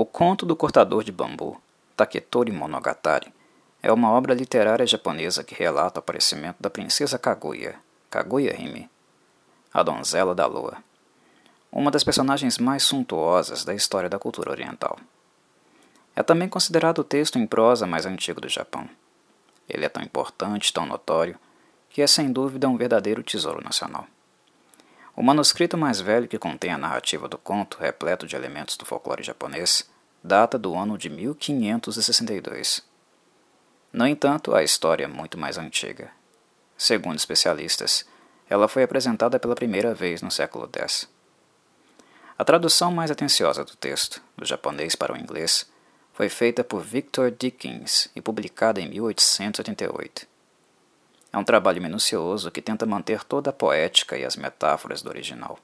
O Conto do Cortador de Bambu, Taketori Monogatari, é uma obra literária japonesa que relata o aparecimento da princesa Kaguya, Kaguya Hime, a donzela da lua, uma das personagens mais suntuosas da história da cultura oriental. É também considerado o texto em prosa mais antigo do Japão. Ele é tão importante, tão notório, que é sem dúvida um verdadeiro tesouro nacional. O manuscrito mais velho que contém a narrativa do conto, repleto de elementos do folclore japonês, data do ano de 1562. No entanto, a história é muito mais antiga. Segundo especialistas, ela foi apresentada pela primeira vez no século X. A tradução mais atenciosa do texto, do japonês para o inglês, foi feita por Victor Dickens e publicada em 1888. É um trabalho minucioso que tenta manter toda a poética e as metáforas do original.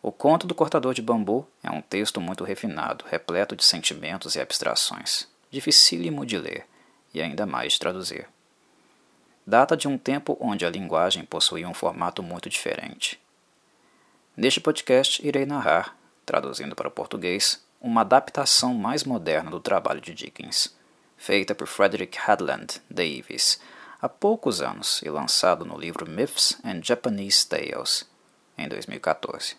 O Conto do Cortador de Bambu é um texto muito refinado, repleto de sentimentos e abstrações, dificílimo de ler e ainda mais de traduzir. Data de um tempo onde a linguagem possuía um formato muito diferente. Neste podcast, irei narrar, traduzindo para o português, uma adaptação mais moderna do trabalho de Dickens, feita por Frederick Hadland Davis há poucos anos e lançado no livro Myths and Japanese Tales, em 2014.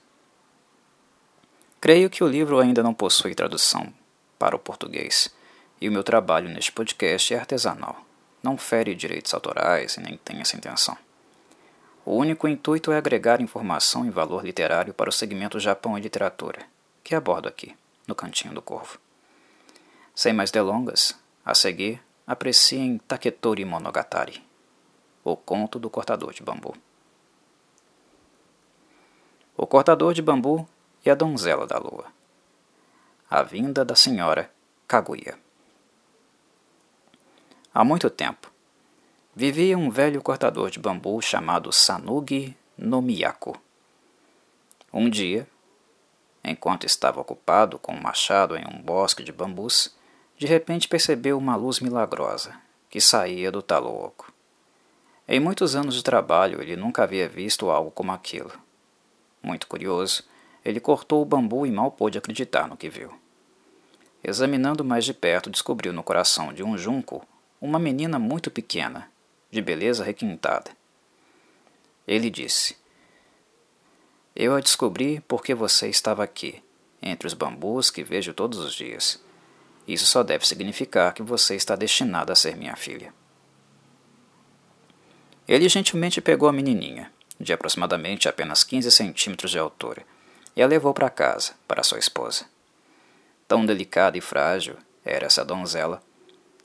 Creio que o livro ainda não possui tradução para o português, e o meu trabalho neste podcast é artesanal. Não fere direitos autorais e nem tem essa intenção. O único intuito é agregar informação e valor literário para o segmento Japão e Literatura, que abordo aqui, no Cantinho do Corvo. Sem mais delongas, a seguir apreciem Taketori Monogatari, o conto do cortador de bambu. O cortador de bambu e a donzela da lua. A vinda da senhora Kaguya. Há muito tempo, vivia um velho cortador de bambu chamado Sanugi no Miyako. Um dia, enquanto estava ocupado com um machado em um bosque de bambus, de repente percebeu uma luz milagrosa que saía do talo oco. Em muitos anos de trabalho, ele nunca havia visto algo como aquilo. Muito curioso, ele cortou o bambu e mal pôde acreditar no que viu. Examinando mais de perto, descobriu no coração de um junco uma menina muito pequena, de beleza requintada. Ele disse: Eu a descobri porque você estava aqui, entre os bambus que vejo todos os dias. Isso só deve significar que você está destinada a ser minha filha. Ele gentilmente pegou a menininha, de aproximadamente apenas 15 centímetros de altura, e a levou para casa, para sua esposa. Tão delicada e frágil era essa donzela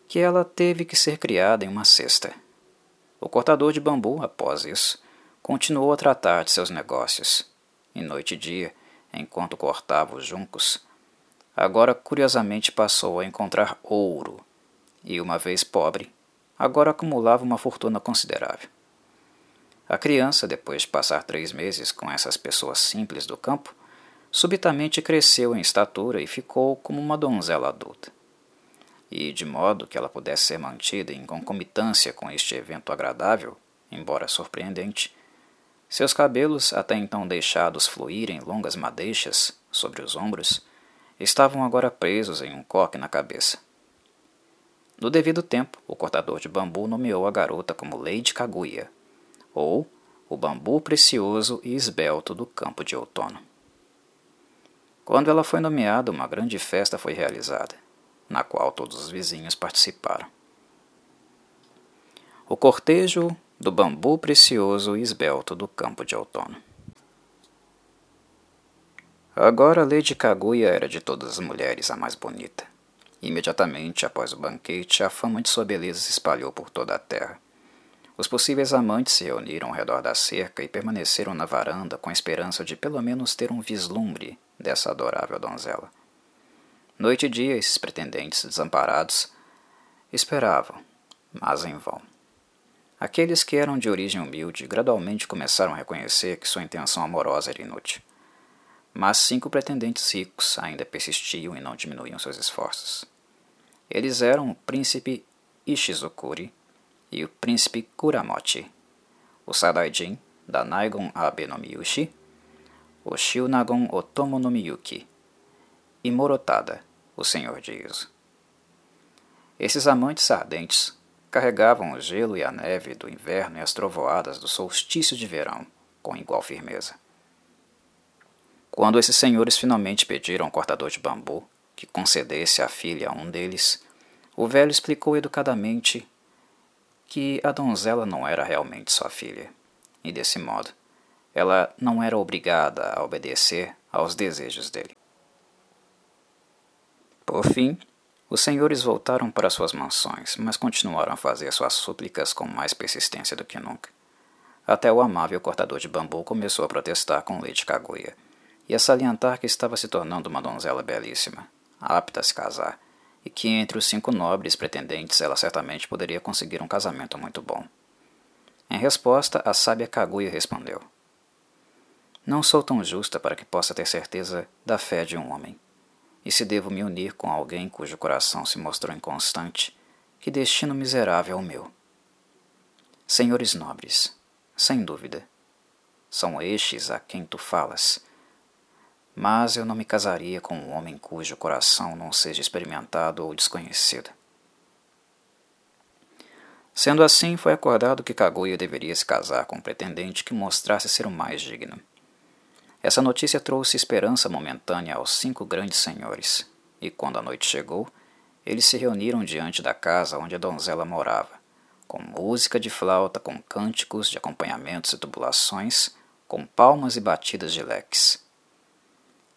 que ela teve que ser criada em uma cesta. O cortador de bambu, após isso, continuou a tratar de seus negócios, e noite e dia, enquanto cortava os juncos, agora curiosamente passou a encontrar ouro, e uma vez pobre, agora acumulava uma fortuna considerável. A criança, depois de passar três meses com essas pessoas simples do campo, subitamente cresceu em estatura e ficou como uma donzela adulta. E, de modo que ela pudesse ser mantida em concomitância com este evento agradável, embora surpreendente, seus cabelos, até então deixados fluírem longas madeixas sobre os ombros, estavam agora presos em um coque na cabeça. No devido tempo, o cortador de bambu nomeou a garota como Lady Kaguya, ou o bambu precioso e esbelto do campo de outono. Quando ela foi nomeada, uma grande festa foi realizada, na qual todos os vizinhos participaram. O cortejo do bambu precioso e esbelto do campo de outono. Agora Lady Kaguya era de todas as mulheres a mais bonita. Imediatamente após o banquete, a fama de sua beleza se espalhou por toda a terra. Os possíveis amantes se reuniram ao redor da cerca e permaneceram na varanda com a esperança de pelo menos ter um vislumbre dessa adorável donzela. Noite e dia, esses pretendentes desamparados esperavam, mas em vão. Aqueles que eram de origem humilde gradualmente começaram a reconhecer que sua intenção amorosa era inútil mas cinco pretendentes ricos ainda persistiam e não diminuíam seus esforços. Eles eram o príncipe Ishizukuri e o príncipe Kuramochi, o Sadaijin da Naigon Abe no Miyushi, o Shionagon Otomo no Miyuki e Morotada, o senhor de Iso. Esses amantes ardentes carregavam o gelo e a neve do inverno e as trovoadas do solstício de verão com igual firmeza. Quando esses senhores finalmente pediram ao cortador de bambu que concedesse a filha a um deles, o velho explicou educadamente que a donzela não era realmente sua filha, e desse modo, ela não era obrigada a obedecer aos desejos dele. Por fim, os senhores voltaram para suas mansões, mas continuaram a fazer suas súplicas com mais persistência do que nunca. Até o amável cortador de bambu começou a protestar com Lady Kaguya e a salientar que estava se tornando uma donzela belíssima, apta a se casar, e que entre os cinco nobres pretendentes ela certamente poderia conseguir um casamento muito bom. Em resposta, a sábia Kaguya respondeu: Não sou tão justa para que possa ter certeza da fé de um homem, e se devo me unir com alguém cujo coração se mostrou inconstante, que destino miserável é o meu. Senhores nobres, sem dúvida, são estes a quem tu falas mas eu não me casaria com um homem cujo coração não seja experimentado ou desconhecido. Sendo assim, foi acordado que Kaguya deveria se casar com um pretendente que mostrasse ser o mais digno. Essa notícia trouxe esperança momentânea aos cinco grandes senhores, e quando a noite chegou, eles se reuniram diante da casa onde a donzela morava, com música de flauta, com cânticos de acompanhamentos e tubulações, com palmas e batidas de leques.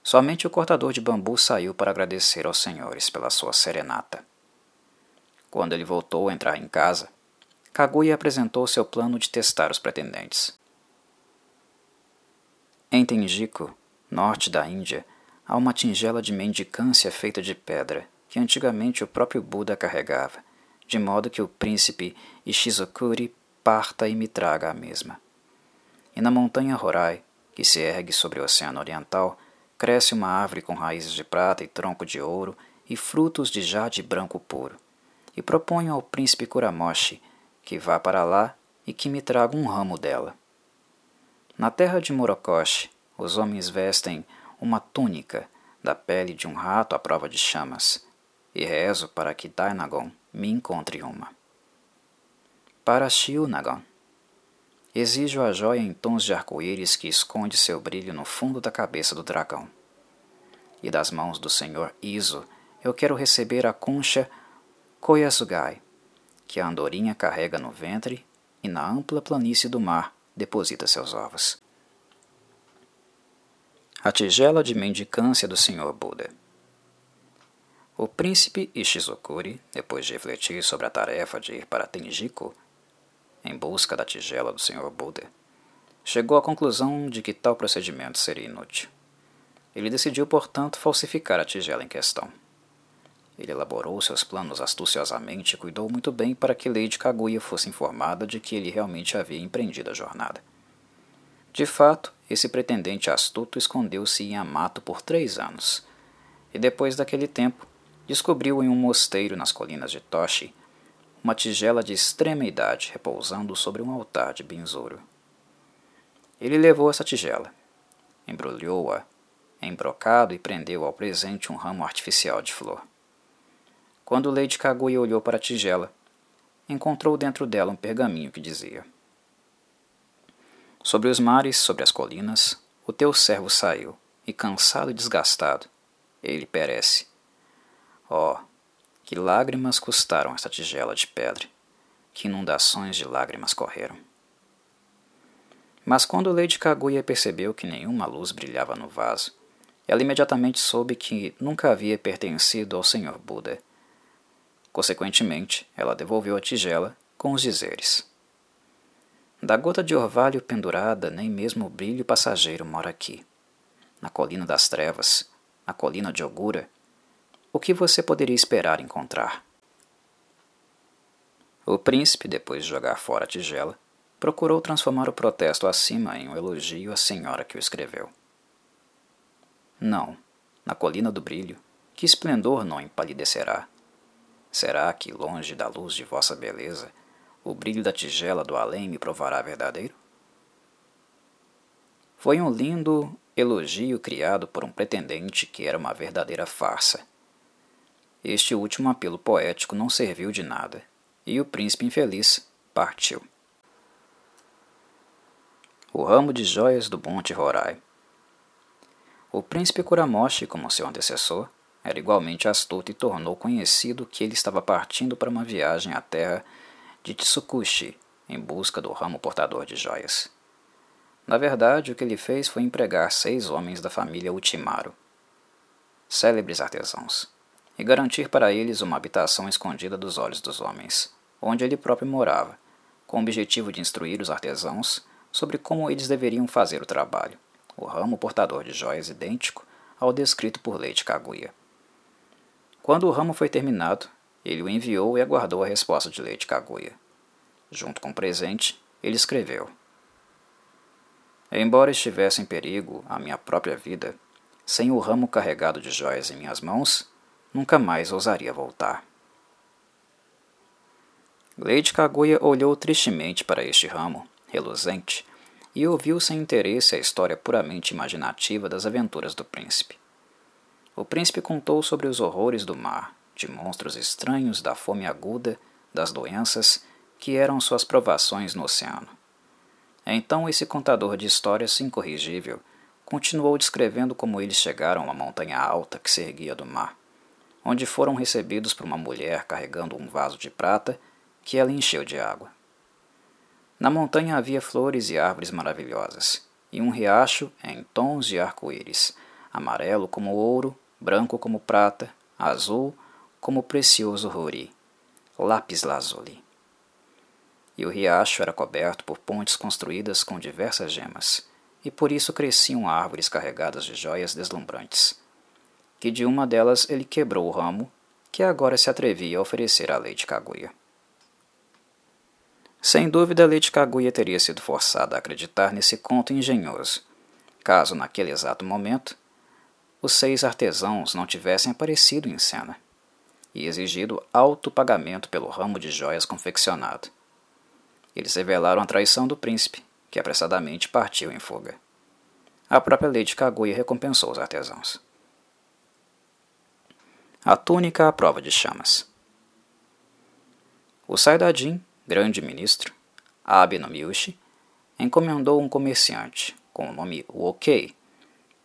Somente o cortador de bambu saiu para agradecer aos senhores pela sua serenata. Quando ele voltou a entrar em casa, Kaguya apresentou seu plano de testar os pretendentes. Em Tenjiku, norte da Índia, há uma tingela de mendicância feita de pedra que antigamente o próprio Buda carregava, de modo que o príncipe Ishizukuri parta e me traga a mesma. E na montanha Horai, que se ergue sobre o Oceano Oriental, cresce uma árvore com raízes de prata e tronco de ouro e frutos de jade branco puro. E proponho ao príncipe Kuramoshi que vá para lá e que me traga um ramo dela. Na terra de Morokoshi, os homens vestem uma túnica da pele de um rato à prova de chamas, e rezo para que Dainagon me encontre uma. Para Shiunagon, Exijo a joia em tons de arco-íris que esconde seu brilho no fundo da cabeça do dragão. E das mãos do senhor Iso, eu quero receber a concha Koyasugai, que a andorinha carrega no ventre e na ampla planície do mar deposita seus ovos. A tigela de mendicância do senhor Buda. O príncipe Ishizukuri, depois de refletir sobre a tarefa de ir para Tenjiku, em busca da tigela do Sr. Buda, chegou à conclusão de que tal procedimento seria inútil. Ele decidiu, portanto, falsificar a tigela em questão. Ele elaborou seus planos astuciosamente e cuidou muito bem para que Lady Kaguya fosse informada de que ele realmente havia empreendido a jornada. De fato, esse pretendente astuto escondeu-se em Amato por três anos, e depois daquele tempo, descobriu em um mosteiro nas colinas de Toshi uma tigela de extrema idade repousando sobre um altar de benzouro. Ele levou essa tigela, embrulhou-a em brocado e prendeu ao presente um ramo artificial de flor. Quando Lady Kaguya olhou para a tigela, encontrou dentro dela um pergaminho que dizia: Sobre os mares, sobre as colinas, o teu servo saiu, e cansado e desgastado, ele perece. Oh, que lágrimas custaram esta tigela de pedra, que inundações de lágrimas correram. Mas quando Lady Kaguya percebeu que nenhuma luz brilhava no vaso, ela imediatamente soube que nunca havia pertencido ao Senhor Buda. Consequentemente, ela devolveu a tigela com os dizeres: Da gota de orvalho pendurada, nem mesmo o brilho passageiro mora aqui. Na colina das trevas, na colina de Ogura, o que você poderia esperar encontrar? O príncipe, depois de jogar fora a tigela, procurou transformar o protesto acima em um elogio à senhora que o escreveu. Não, na colina do brilho, que esplendor não empalidecerá. Será que, longe da luz de vossa beleza, o brilho da tigela do além me provará verdadeiro? Foi um lindo elogio criado por um pretendente que era uma verdadeira farsa este último apelo poético não serviu de nada, e o príncipe infeliz partiu. O ramo de joias do Monte Rorai. O príncipe Kuramoshi, como seu antecessor, era igualmente astuto e tornou conhecido que ele estava partindo para uma viagem à terra de Tsukushi em busca do ramo portador de joias. Na verdade, o que ele fez foi empregar seis homens da família Utimaru, célebres artesãos, e garantir para eles uma habitação escondida dos olhos dos homens, onde ele próprio morava, com o objetivo de instruir os artesãos sobre como eles deveriam fazer o trabalho, o ramo portador de joias idêntico ao descrito por Leite Kaguya. Quando o ramo foi terminado, ele o enviou e aguardou a resposta de Leite Kaguya. Junto com o presente, ele escreveu: Embora estivesse em perigo a minha própria vida, sem o ramo carregado de joias em minhas mãos, nunca mais ousaria voltar. Lady Kaguya olhou tristemente para este ramo, reluzente, e ouviu sem interesse a história puramente imaginativa das aventuras do príncipe. O príncipe contou sobre os horrores do mar, de monstros estranhos, da fome aguda, das doenças, que eram suas provações no oceano. Então esse contador de histórias incorrigível continuou descrevendo como eles chegaram uma montanha alta que se erguia do mar, onde foram recebidos por uma mulher carregando um vaso de prata que ela encheu de água. Na montanha havia flores e árvores maravilhosas, e um riacho em tons de arco-íris, amarelo como ouro, branco como prata, azul como precioso ruri, lápis lazuli. E o riacho era coberto por pontes construídas com diversas gemas, e por isso cresciam árvores carregadas de joias deslumbrantes. Que de uma delas ele quebrou o ramo, que agora se atrevia a oferecer à Lady Kaguya. Sem dúvida, Lady Kaguya teria sido forçada a acreditar nesse conto engenhoso, caso naquele exato momento os seis artesãos não tivessem aparecido em cena e exigido alto pagamento pelo ramo de joias confeccionado. Eles revelaram a traição do príncipe, que apressadamente partiu em fuga. A própria Lady Kaguya recompensou os artesãos. A túnica à prova de chamas. O Saidadin, grande ministro, Abe encomendou um comerciante, com o nome Wokei,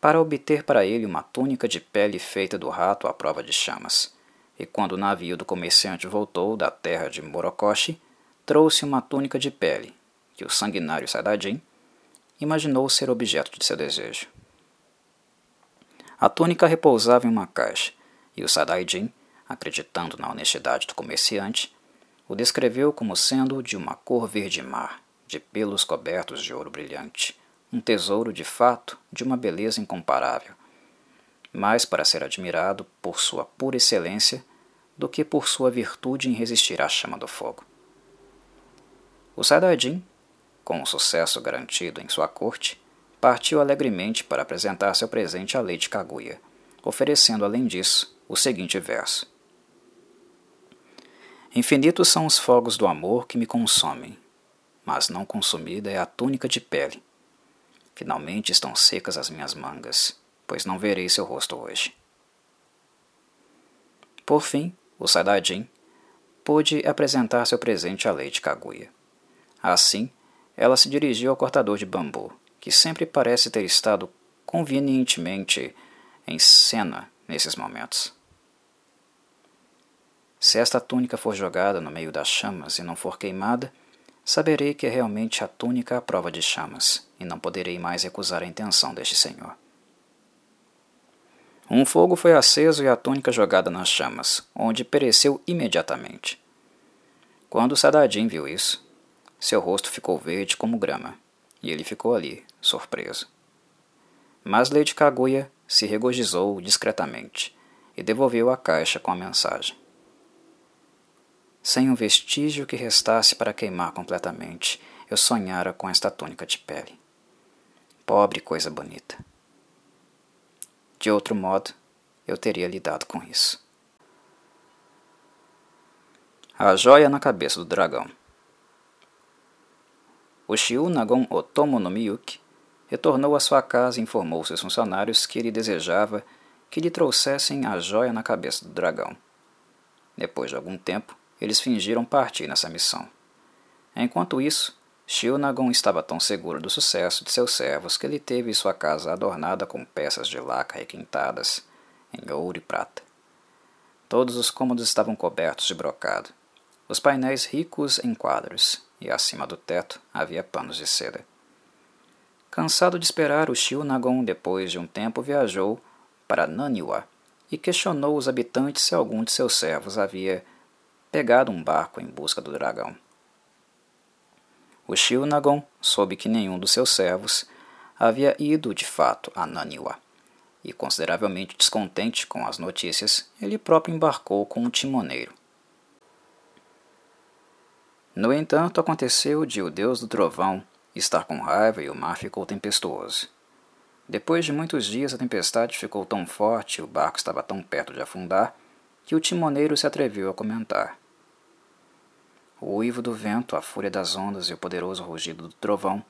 para obter para ele uma túnica de pele feita do rato à prova de chamas. E quando o navio do comerciante voltou da terra de Morokoshi, trouxe uma túnica de pele, que o sanguinário Sadajin imaginou ser objeto de seu desejo. A túnica repousava em uma caixa, e o Sadaijin, acreditando na honestidade do comerciante, o descreveu como sendo de uma cor verde-mar, de pelos cobertos de ouro brilhante, um tesouro de fato de uma beleza incomparável, mais para ser admirado por sua pura excelência do que por sua virtude em resistir à chama do fogo. O Saiyajin, com o sucesso garantido em sua corte, partiu alegremente para apresentar seu presente à Lady Kaguya, oferecendo além disso o seguinte verso: Infinitos são os fogos do amor que me consomem, mas não consumida é a túnica de pele Finalmente estão secas as minhas mangas, pois não verei seu rosto hoje. Por fim, o Sadajin pôde apresentar seu presente à Lady Kaguya. Assim, ela se dirigiu ao cortador de bambu, que sempre parece ter estado convenientemente em cena nesses momentos. Se esta túnica for jogada no meio das chamas e não for queimada, saberei que é realmente a túnica à prova de chamas, e não poderei mais recusar a intenção deste senhor. Um fogo foi aceso e a túnica jogada nas chamas, onde pereceu imediatamente. Quando Sadadim viu isso, seu rosto ficou verde como grama, e ele ficou ali, surpreso. Mas Lady Kaguya se regozijou discretamente e devolveu a caixa com a mensagem sem um vestígio que restasse para queimar completamente, eu sonhara com esta túnica de pele. Pobre coisa bonita. De outro modo, eu teria lidado com isso. A joia na cabeça do dragão. O Shiu Nagon Otomo no Miyuki retornou à sua casa e informou seus funcionários que ele desejava que lhe trouxessem a joia na cabeça do dragão Depois de algum tempo, eles fingiram partir nessa missão. Enquanto isso, Shilnagon estava tão seguro do sucesso de seus servos que ele teve sua casa adornada com peças de laca requintadas em ouro e prata. Todos os cômodos estavam cobertos de brocado, os painéis ricos em quadros, e acima do teto havia panos de seda. Cansado de esperar, o Shilnagon, depois de um tempo, viajou para Naniwa e questionou os habitantes se algum de seus servos havia pegado um barco em busca do dragão. O Shilnagon soube que nenhum dos seus servos havia ido de fato a Naniwa, e consideravelmente descontente com as notícias, ele próprio embarcou com um timoneiro. No entanto, aconteceu de o deus do trovão estar com raiva e o mar ficou tempestuoso. Depois de muitos dias, a tempestade ficou tão forte e o barco estava tão perto de afundar que o timoneiro se atreveu a comentar. O uivo do vento, a fúria das ondas e o poderoso rugido do trovão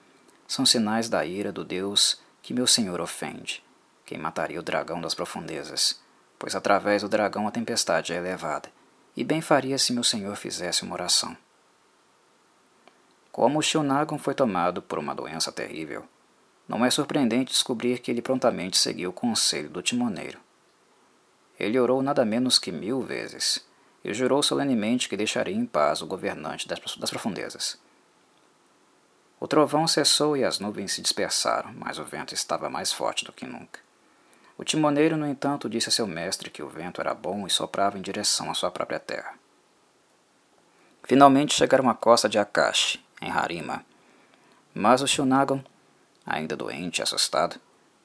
são sinais da ira do Deus que meu senhor ofende, quem mataria o dragão das profundezas, pois através do dragão a tempestade é elevada, e bem faria se meu senhor fizesse uma oração. Como o Shilnagon foi tomado por uma doença terrível, não é surpreendente descobrir que ele prontamente seguiu o conselho do timoneiro. Ele orou nada menos que mil vezes, e jurou solenemente que deixaria em paz o governante das, profundezas. O trovão cessou e as nuvens se dispersaram, mas o vento estava mais forte do que nunca. O timoneiro, no entanto, disse a seu mestre que o vento era bom e soprava em direção à sua própria terra. Finalmente chegaram à costa de Akashi, em Harima. Mas o Shunagon, ainda doente e assustado,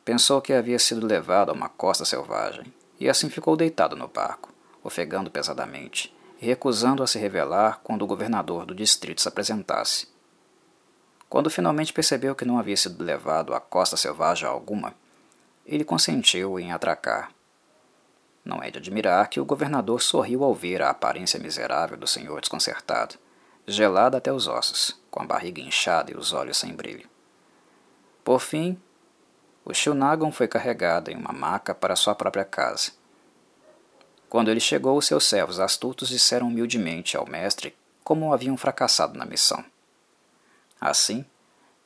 pensou que havia sido levado a uma costa selvagem e assim ficou deitado no barco ofegando pesadamente e recusando a se revelar quando o governador do distrito se apresentasse. Quando finalmente percebeu que não havia sido levado a costa selvagem alguma, ele consentiu em atracar. Não é de admirar que o governador sorriu ao ver a aparência miserável do senhor desconcertado, gelado até os ossos, com a barriga inchada e os olhos sem brilho. Por fim, o Shilnagon foi carregado em uma maca para sua própria casa, quando ele chegou, seus servos astutos disseram humildemente ao mestre como haviam fracassado na missão. Assim,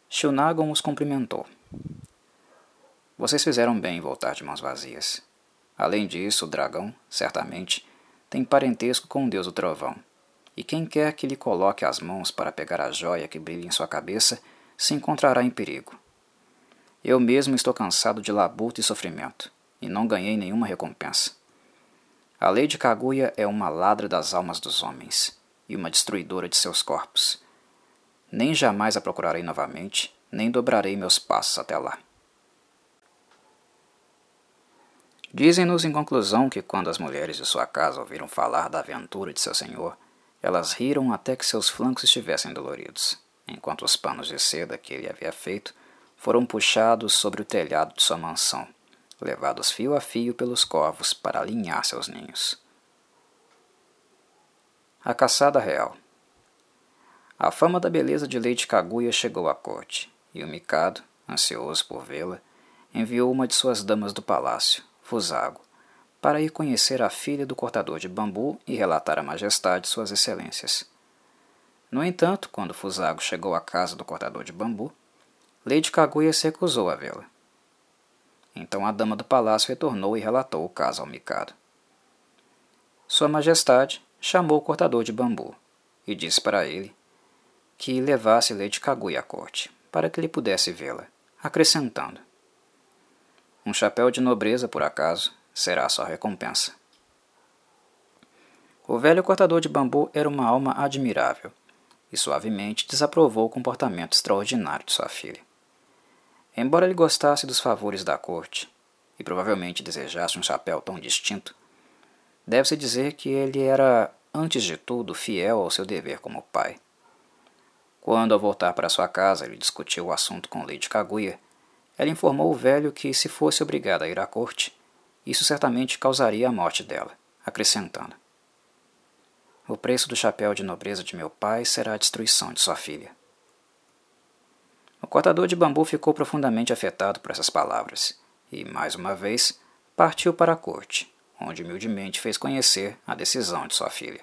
Shilnagon os cumprimentou. Vocês fizeram bem em voltar de mãos vazias. Além disso, o dragão, certamente, tem parentesco com o deus do trovão, e quem quer que lhe coloque as mãos para pegar a joia que brilha em sua cabeça se encontrará em perigo. Eu mesmo estou cansado de labuta e sofrimento, e não ganhei nenhuma recompensa. A lei de Kaguya é uma ladra das almas dos homens e uma destruidora de seus corpos. Nem jamais a procurarei novamente, nem dobrarei meus passos até lá. Dizem-nos em conclusão que quando as mulheres de sua casa ouviram falar da aventura de seu senhor, elas riram até que seus flancos estivessem doloridos, enquanto os panos de seda que ele havia feito foram puxados sobre o telhado de sua mansão levados fio a fio pelos corvos para alinhar seus ninhos. A caçada real. A fama da beleza de Lady Kaguya chegou à corte, e o Mikado, ansioso por vê-la, enviou uma de suas damas do palácio, Fusago, para ir conhecer a filha do cortador de bambu e relatar à majestade suas excelências. No entanto, quando Fusago chegou à casa do cortador de bambu, Lady Kaguya se recusou a vê-la. Então a dama do palácio retornou e relatou o caso ao Mikado. Sua Majestade chamou o cortador de bambu e disse para ele que levasse Lady Kaguya à corte, para que ele pudesse vê-la, acrescentando: Um chapéu de nobreza, por acaso, será sua recompensa. O velho cortador de bambu era uma alma admirável e suavemente desaprovou o comportamento extraordinário de sua filha. Embora ele gostasse dos favores da corte, e provavelmente desejasse um chapéu tão distinto, deve-se dizer que ele era, antes de tudo, fiel ao seu dever como pai. Quando, ao voltar para sua casa, ele discutiu o assunto com Lady Kaguya, ela informou o velho que, se fosse obrigada a ir à corte, isso certamente causaria a morte dela, acrescentando: O preço do chapéu de nobreza de meu pai será a destruição de sua filha. O cortador de bambu ficou profundamente afetado por essas palavras e, mais uma vez, partiu para a corte, onde humildemente fez conhecer a decisão de sua filha.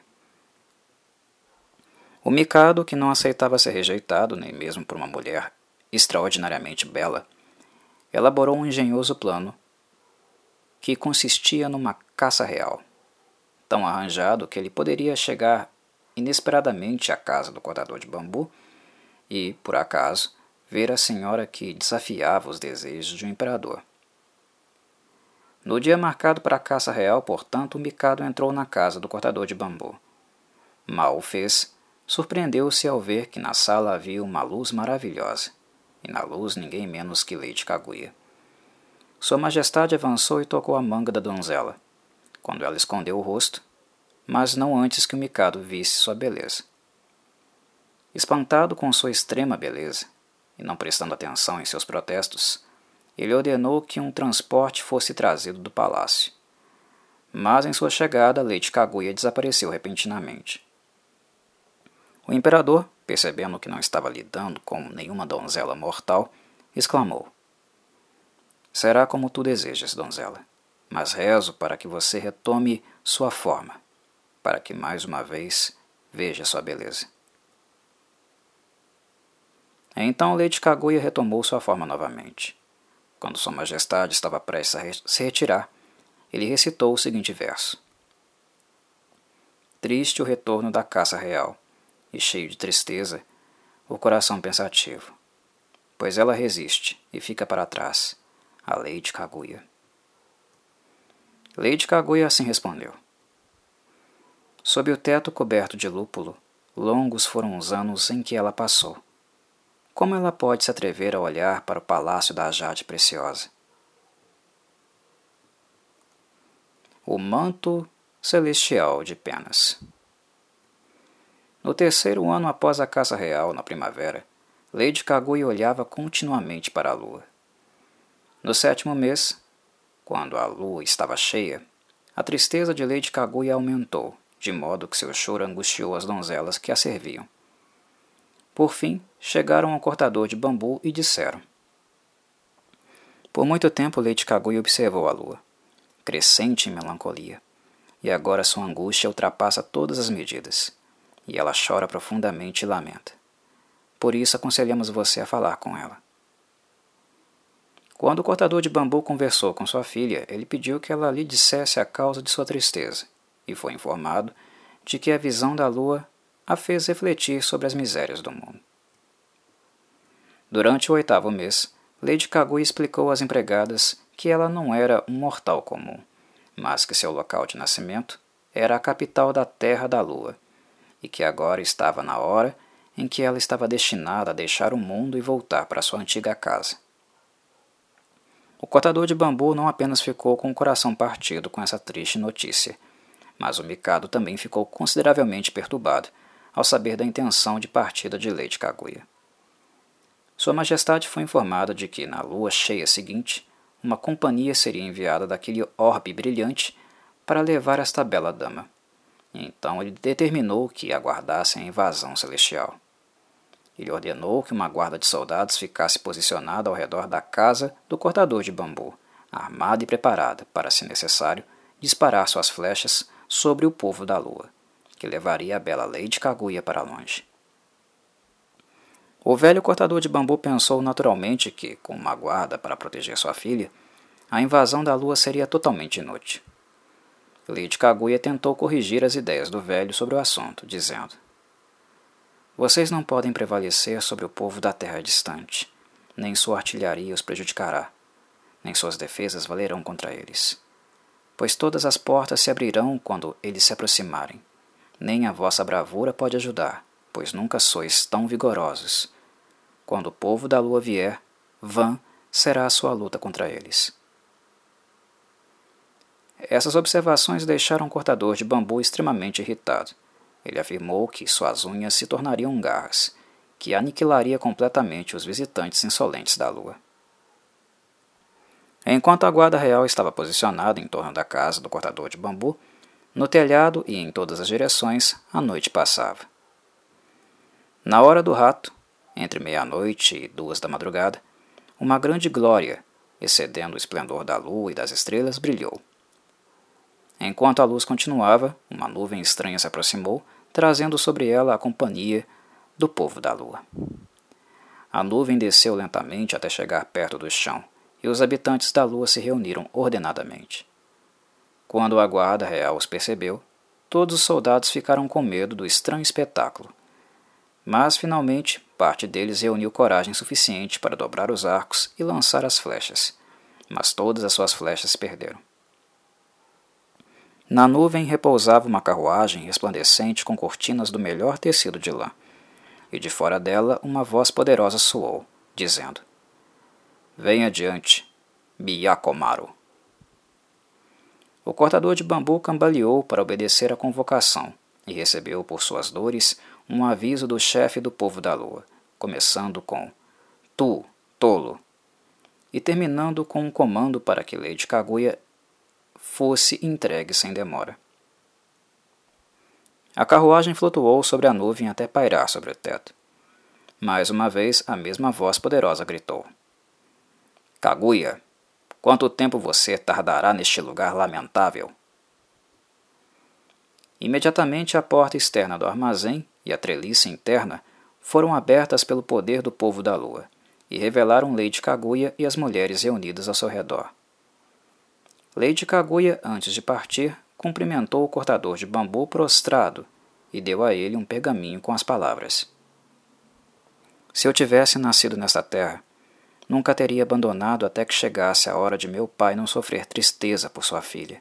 O Mikado, que não aceitava ser rejeitado nem mesmo por uma mulher extraordinariamente bela, elaborou um engenhoso plano que consistia numa caça real, tão arranjado que ele poderia chegar inesperadamente à casa do cortador de bambu e, por acaso, ver a senhora que desafiava os desejos de um imperador. No dia marcado para a caça real, portanto, o Mikado entrou na casa do cortador de bambu. Mal o fez, surpreendeu-se ao ver que na sala havia uma luz maravilhosa, e na luz ninguém menos que Lady Kaguya. Sua Majestade avançou e tocou a manga da donzela, quando ela escondeu o rosto, mas não antes que o Mikado visse sua beleza. Espantado com sua extrema beleza, e não prestando atenção em seus protestos, ele ordenou que um transporte fosse trazido do palácio. Mas em sua chegada, Lady Kaguya desapareceu repentinamente. O imperador, percebendo que não estava lidando com nenhuma donzela mortal, exclamou: Será como tu desejas, donzela, mas rezo para que você retome sua forma, para que mais uma vez veja sua beleza. Então Lady Kaguya retomou sua forma novamente. Quando Sua Majestade estava prestes a se retirar, ele recitou o seguinte verso: Triste o retorno da caça real, e cheio de tristeza, o coração pensativo, pois ela resiste e fica para trás, a Lady Kaguya. Lady Kaguya assim respondeu: Sob o teto coberto de lúpulo, longos foram os anos em que ela passou como ela pode se atrever a olhar para o palácio da Jade Preciosa? O manto celestial de penas. No terceiro ano após a caça real, na primavera, Lady Kaguya olhava continuamente para a lua. No sétimo mês, quando a lua estava cheia, a tristeza de Lady Kaguya aumentou, de modo que seu choro angustiou as donzelas que a serviam. Por fim, chegaram ao cortador de bambu e disseram: Por muito tempo Leite Kaguya observou a lua, crescente em melancolia, e agora sua angústia ultrapassa todas as medidas, e ela chora profundamente e lamenta. Por isso aconselhamos você a falar com ela. Quando o cortador de bambu conversou com sua filha, ele pediu que ela lhe dissesse a causa de sua tristeza, e foi informado de que a visão da lua a fez refletir sobre as misérias do mundo. Durante o oitavo mês, Lady Kaguya explicou às empregadas que ela não era um mortal comum, mas que seu local de nascimento era a capital da Terra da Lua, e que agora estava na hora em que ela estava destinada a deixar o mundo e voltar para sua antiga casa. O cortador de bambu não apenas ficou com o coração partido com essa triste notícia, mas o Mikado também ficou consideravelmente perturbado ao saber da intenção de partida de Lady Kaguya. Sua Majestade foi informada de que, na lua cheia seguinte, uma companhia seria enviada daquele orbe brilhante para levar esta bela dama. Então ele determinou que aguardassem a invasão celestial. Ele ordenou que uma guarda de soldados ficasse posicionada ao redor da casa do cortador de bambu, armada e preparada para, se necessário, disparar suas flechas sobre o povo da lua que levaria a bela Lady Kaguya para longe. O velho cortador de bambu pensou naturalmente que, com uma guarda para proteger sua filha, a invasão da lua seria totalmente inútil. Lady Kaguya tentou corrigir as ideias do velho sobre o assunto, dizendo: Vocês não podem prevalecer sobre o povo da terra distante, nem sua artilharia os prejudicará, nem suas defesas valerão contra eles. Pois todas as portas se abrirão quando eles se aproximarem, nem a vossa bravura pode ajudar, pois nunca sois tão vigorosos. Quando o povo da lua vier, vã será a sua luta contra eles. Essas observações deixaram o cortador de bambu extremamente irritado. Ele afirmou que suas unhas se tornariam garras, que aniquilaria completamente os visitantes insolentes da lua. Enquanto a guarda real estava posicionada em torno da casa do cortador de bambu, no telhado e em todas as direções, a noite passava. Na hora do rato, entre meia-noite e duas da madrugada, uma grande glória, excedendo o esplendor da lua e das estrelas, brilhou. Enquanto a luz continuava, uma nuvem estranha se aproximou, trazendo sobre ela a companhia do povo da lua. A nuvem desceu lentamente até chegar perto do chão, e os habitantes da lua se reuniram ordenadamente. Quando a guarda real os percebeu, todos os soldados ficaram com medo do estranho espetáculo. Mas, finalmente, parte deles reuniu coragem suficiente para dobrar os arcos e lançar as flechas, mas todas as suas flechas perderam. Na nuvem repousava uma carruagem resplandecente com cortinas do melhor tecido de lã, e de fora dela uma voz poderosa soou, dizendo: Vem adiante, Biakomaru. O cortador de bambu cambaleou para obedecer à convocação e recebeu por suas dores um aviso do chefe do povo da lua, começando com Tu, tolo, e terminando com um comando para que Lady Kaguya fosse entregue sem demora. A carruagem flutuou sobre a nuvem até pairar sobre o teto. Mais uma vez, a mesma voz poderosa gritou: Kaguya, quanto tempo você tardará neste lugar lamentável? Imediatamente a porta externa do armazém e a treliça interna foram abertas pelo poder do povo da lua e revelaram Lady Kaguya e as mulheres reunidas ao seu redor. Lady Kaguya, antes de partir, cumprimentou o cortador de bambu prostrado e deu a ele um pergaminho com as palavras: Se eu tivesse nascido nesta terra, nunca teria abandonado até que chegasse a hora de meu pai não sofrer tristeza por sua filha.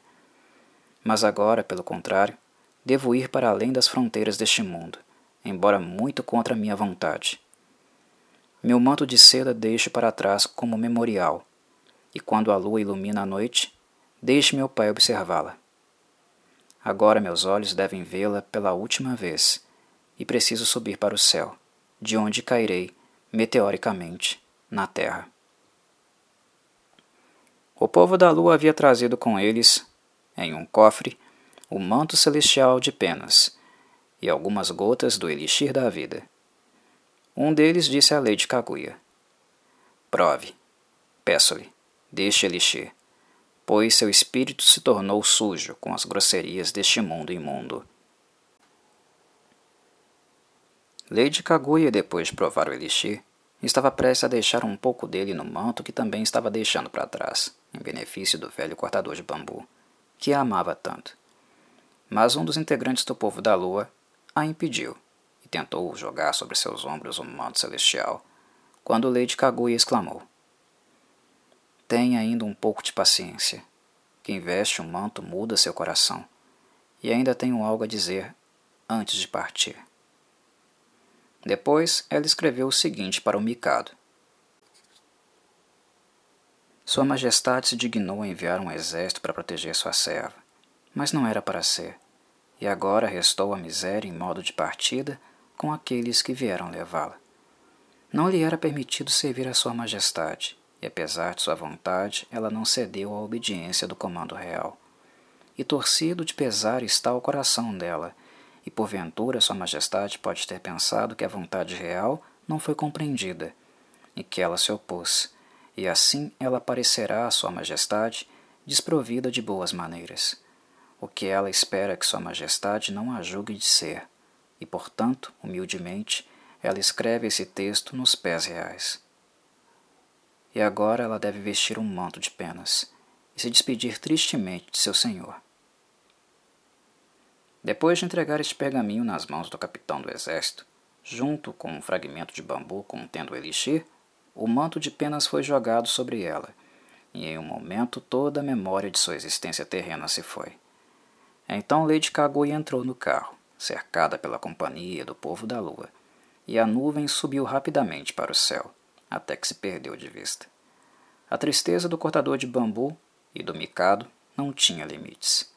Mas agora, pelo contrário, devo ir para além das fronteiras deste mundo, embora muito contra minha vontade. Meu manto de seda deixo para trás como memorial, e quando a lua ilumina a noite, Deixe meu pai observá-la. Agora meus olhos devem vê-la pela última vez, e preciso subir para o céu, de onde cairei, meteoricamente, na terra. O povo da lua havia trazido com eles, em um cofre, o manto celestial de penas e algumas gotas do elixir da vida. Um deles disse à Lady Kaguya: Prove, peço-lhe, deste elixir pois seu espírito se tornou sujo com as grosserias deste mundo imundo. Lady Kaguya, depois de provar o elixir, estava prestes a deixar um pouco dele no manto que também estava deixando para trás, em benefício do velho cortador de bambu, que a amava tanto. Mas um dos integrantes do povo da lua a impediu e tentou jogar sobre seus ombros o um manto celestial, quando Lady Kaguya exclamou: Tenha ainda um pouco de paciência. Quem veste um manto muda seu coração. E ainda tenho algo a dizer antes de partir. Depois, ela escreveu o seguinte para o Mikado: Sua Majestade se dignou a enviar um exército para proteger sua serva, mas não era para ser, e agora restou a miséria em modo de partida com aqueles que vieram levá-la. Não lhe era permitido servir a Sua Majestade, e apesar de sua vontade, ela não cedeu à obediência do comando real. E torcido de pesar está o coração dela, e porventura Sua Majestade pode ter pensado que a vontade real não foi compreendida, e que ela se opôs, e assim ela parecerá a Sua Majestade desprovida de boas maneiras, o que ela espera que Sua Majestade não a julgue de ser, e portanto, humildemente, ela escreve esse texto nos pés reais. E agora ela deve vestir um manto de penas e se despedir tristemente de seu senhor. Depois de entregar este pergaminho nas mãos do capitão do exército, junto com um fragmento de bambu contendo o elixir, o manto de penas foi jogado sobre ela, e em um momento toda a memória de sua existência terrena se foi. Então Lady Kaguya entrou no carro, cercada pela companhia do povo da lua, e a nuvem subiu rapidamente para o céu, até que se perdeu de vista. A tristeza do cortador de bambu e do micado não tinha limites.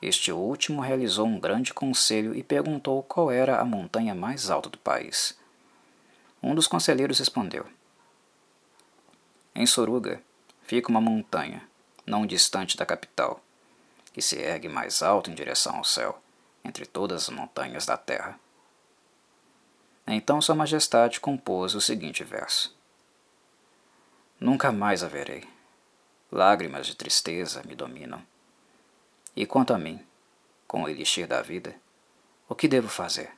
Este último realizou um grande conselho e perguntou qual era a montanha mais alta do país. Um dos conselheiros respondeu: Em Soruga fica uma montanha, não distante da capital, que se ergue mais alto em direção ao céu, entre todas as montanhas da terra. Então Sua Majestade compôs o seguinte verso: Nunca mais a verei. Lágrimas de tristeza me dominam. E quanto a mim, com o elixir da vida, o que devo fazer?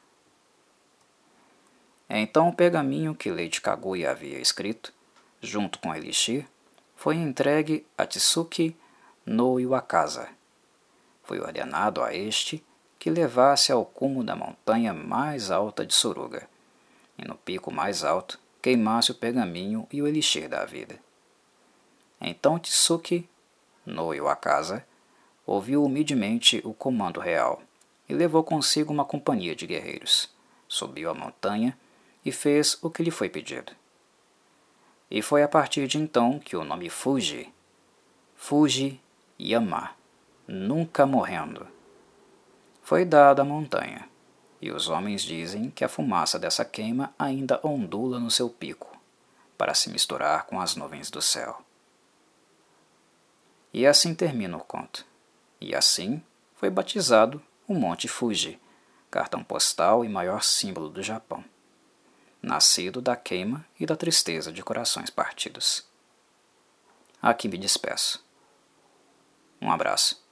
Então o pergaminho que Lady Kaguya havia escrito, junto com o elixir, foi entregue a Tsuki no Iwakasa. Foi ordenado a este que levasse ao cume da montanha mais alta de Suruga, e no pico mais alto queimasse o pergaminho e o elixir da vida. Então Tsuki, no Iwakasa, ouviu humildemente o comando real e levou consigo uma companhia de guerreiros. Subiu a montanha e fez o que lhe foi pedido. E foi a partir de então que o nome Fuji, Fuji Yama, nunca morrendo, foi dado à montanha, e os homens dizem que a fumaça dessa queima ainda ondula no seu pico, para se misturar com as nuvens do céu. E assim termina o conto. E assim foi batizado o Monte Fuji, cartão postal e maior símbolo do Japão, nascido da queima e da tristeza de corações partidos. Aqui me despeço. Um abraço.